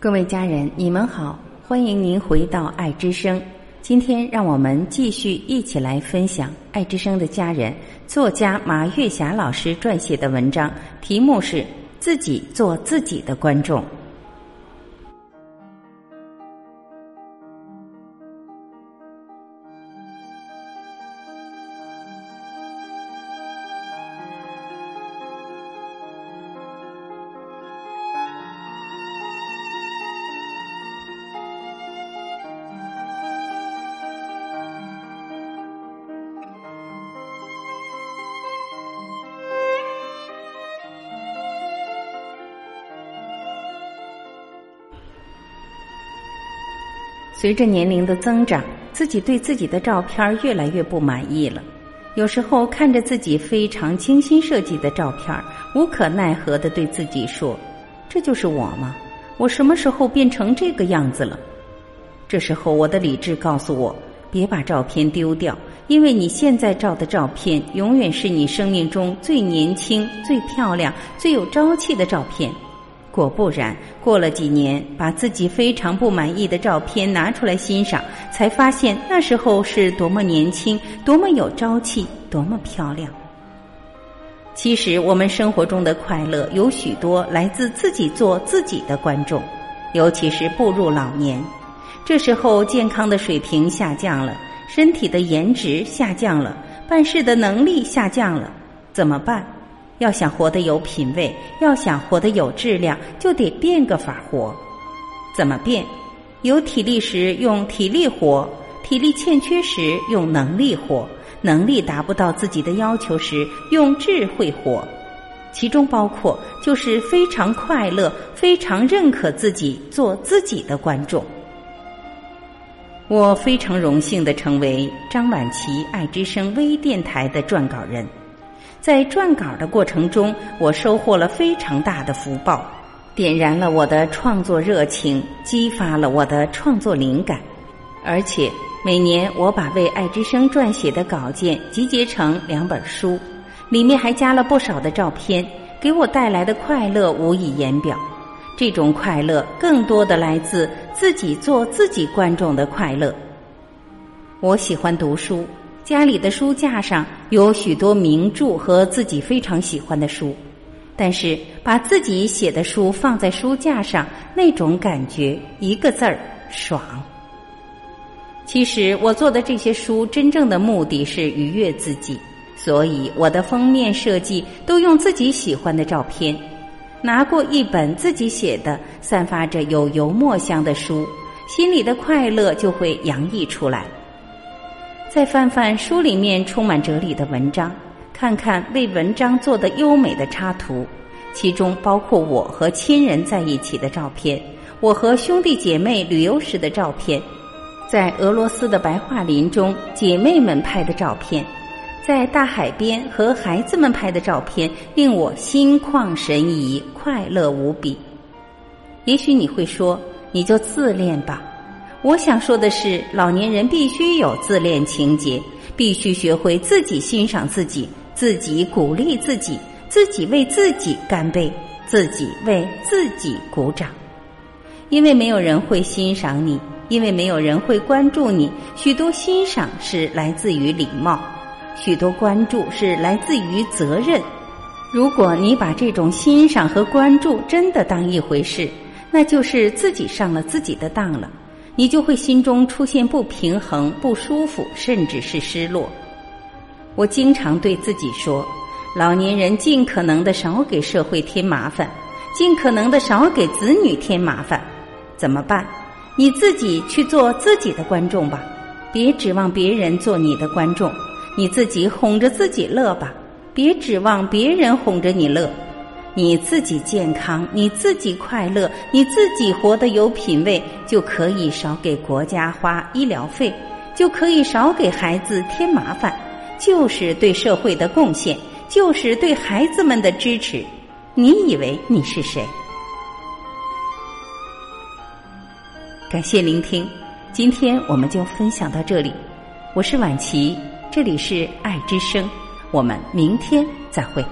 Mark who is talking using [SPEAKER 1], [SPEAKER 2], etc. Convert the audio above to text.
[SPEAKER 1] 各位家人，你们好，欢迎您回到爱之声。今天让我们继续一起来分享爱之声的家人作家马月霞老师撰写的文章，题目是《自己做自己的观众》。随着年龄的增长，自己对自己的照片越来越不满意了。有时候看着自己非常精心设计的照片，无可奈何的对自己说：“这就是我吗？我什么时候变成这个样子了？”这时候，我的理智告诉我：“别把照片丢掉，因为你现在照的照片，永远是你生命中最年轻、最漂亮、最有朝气的照片。”果不然，过了几年，把自己非常不满意的照片拿出来欣赏，才发现那时候是多么年轻，多么有朝气，多么漂亮。其实，我们生活中的快乐有许多来自自己做自己的观众，尤其是步入老年，这时候健康的水平下降了，身体的颜值下降了，办事的能力下降了，怎么办？要想活得有品位，要想活得有质量，就得变个法活。怎么变？有体力时用体力活，体力欠缺时用能力活，能力达不到自己的要求时用智慧活。其中包括就是非常快乐、非常认可自己、做自己的观众。我非常荣幸的成为张晚琪爱之声微电台的撰稿人。在撰稿的过程中，我收获了非常大的福报，点燃了我的创作热情，激发了我的创作灵感。而且每年我把为爱之声撰写的稿件集结成两本书，里面还加了不少的照片，给我带来的快乐无以言表。这种快乐更多的来自自己做自己观众的快乐。我喜欢读书。家里的书架上有许多名著和自己非常喜欢的书，但是把自己写的书放在书架上，那种感觉一个字儿爽。其实我做的这些书真正的目的是愉悦自己，所以我的封面设计都用自己喜欢的照片。拿过一本自己写的、散发着有油墨香的书，心里的快乐就会洋溢出来。再翻翻书里面充满哲理的文章，看看为文章做的优美的插图，其中包括我和亲人在一起的照片，我和兄弟姐妹旅游时的照片，在俄罗斯的白桦林中姐妹们拍的照片，在大海边和孩子们拍的照片，令我心旷神怡，快乐无比。也许你会说，你就自恋吧。我想说的是，老年人必须有自恋情节，必须学会自己欣赏自己，自己鼓励自己，自己为自己干杯，自己为自己鼓掌。因为没有人会欣赏你，因为没有人会关注你。许多欣赏是来自于礼貌，许多关注是来自于责任。如果你把这种欣赏和关注真的当一回事，那就是自己上了自己的当了。你就会心中出现不平衡、不舒服，甚至是失落。我经常对自己说：老年人尽可能的少给社会添麻烦，尽可能的少给子女添麻烦。怎么办？你自己去做自己的观众吧，别指望别人做你的观众。你自己哄着自己乐吧，别指望别人哄着你乐。你自己健康，你自己快乐，你自己活得有品位，就可以少给国家花医疗费，就可以少给孩子添麻烦，就是对社会的贡献，就是对孩子们的支持。你以为你是谁？感谢聆听，今天我们就分享到这里。我是婉琪，这里是爱之声，我们明天再会。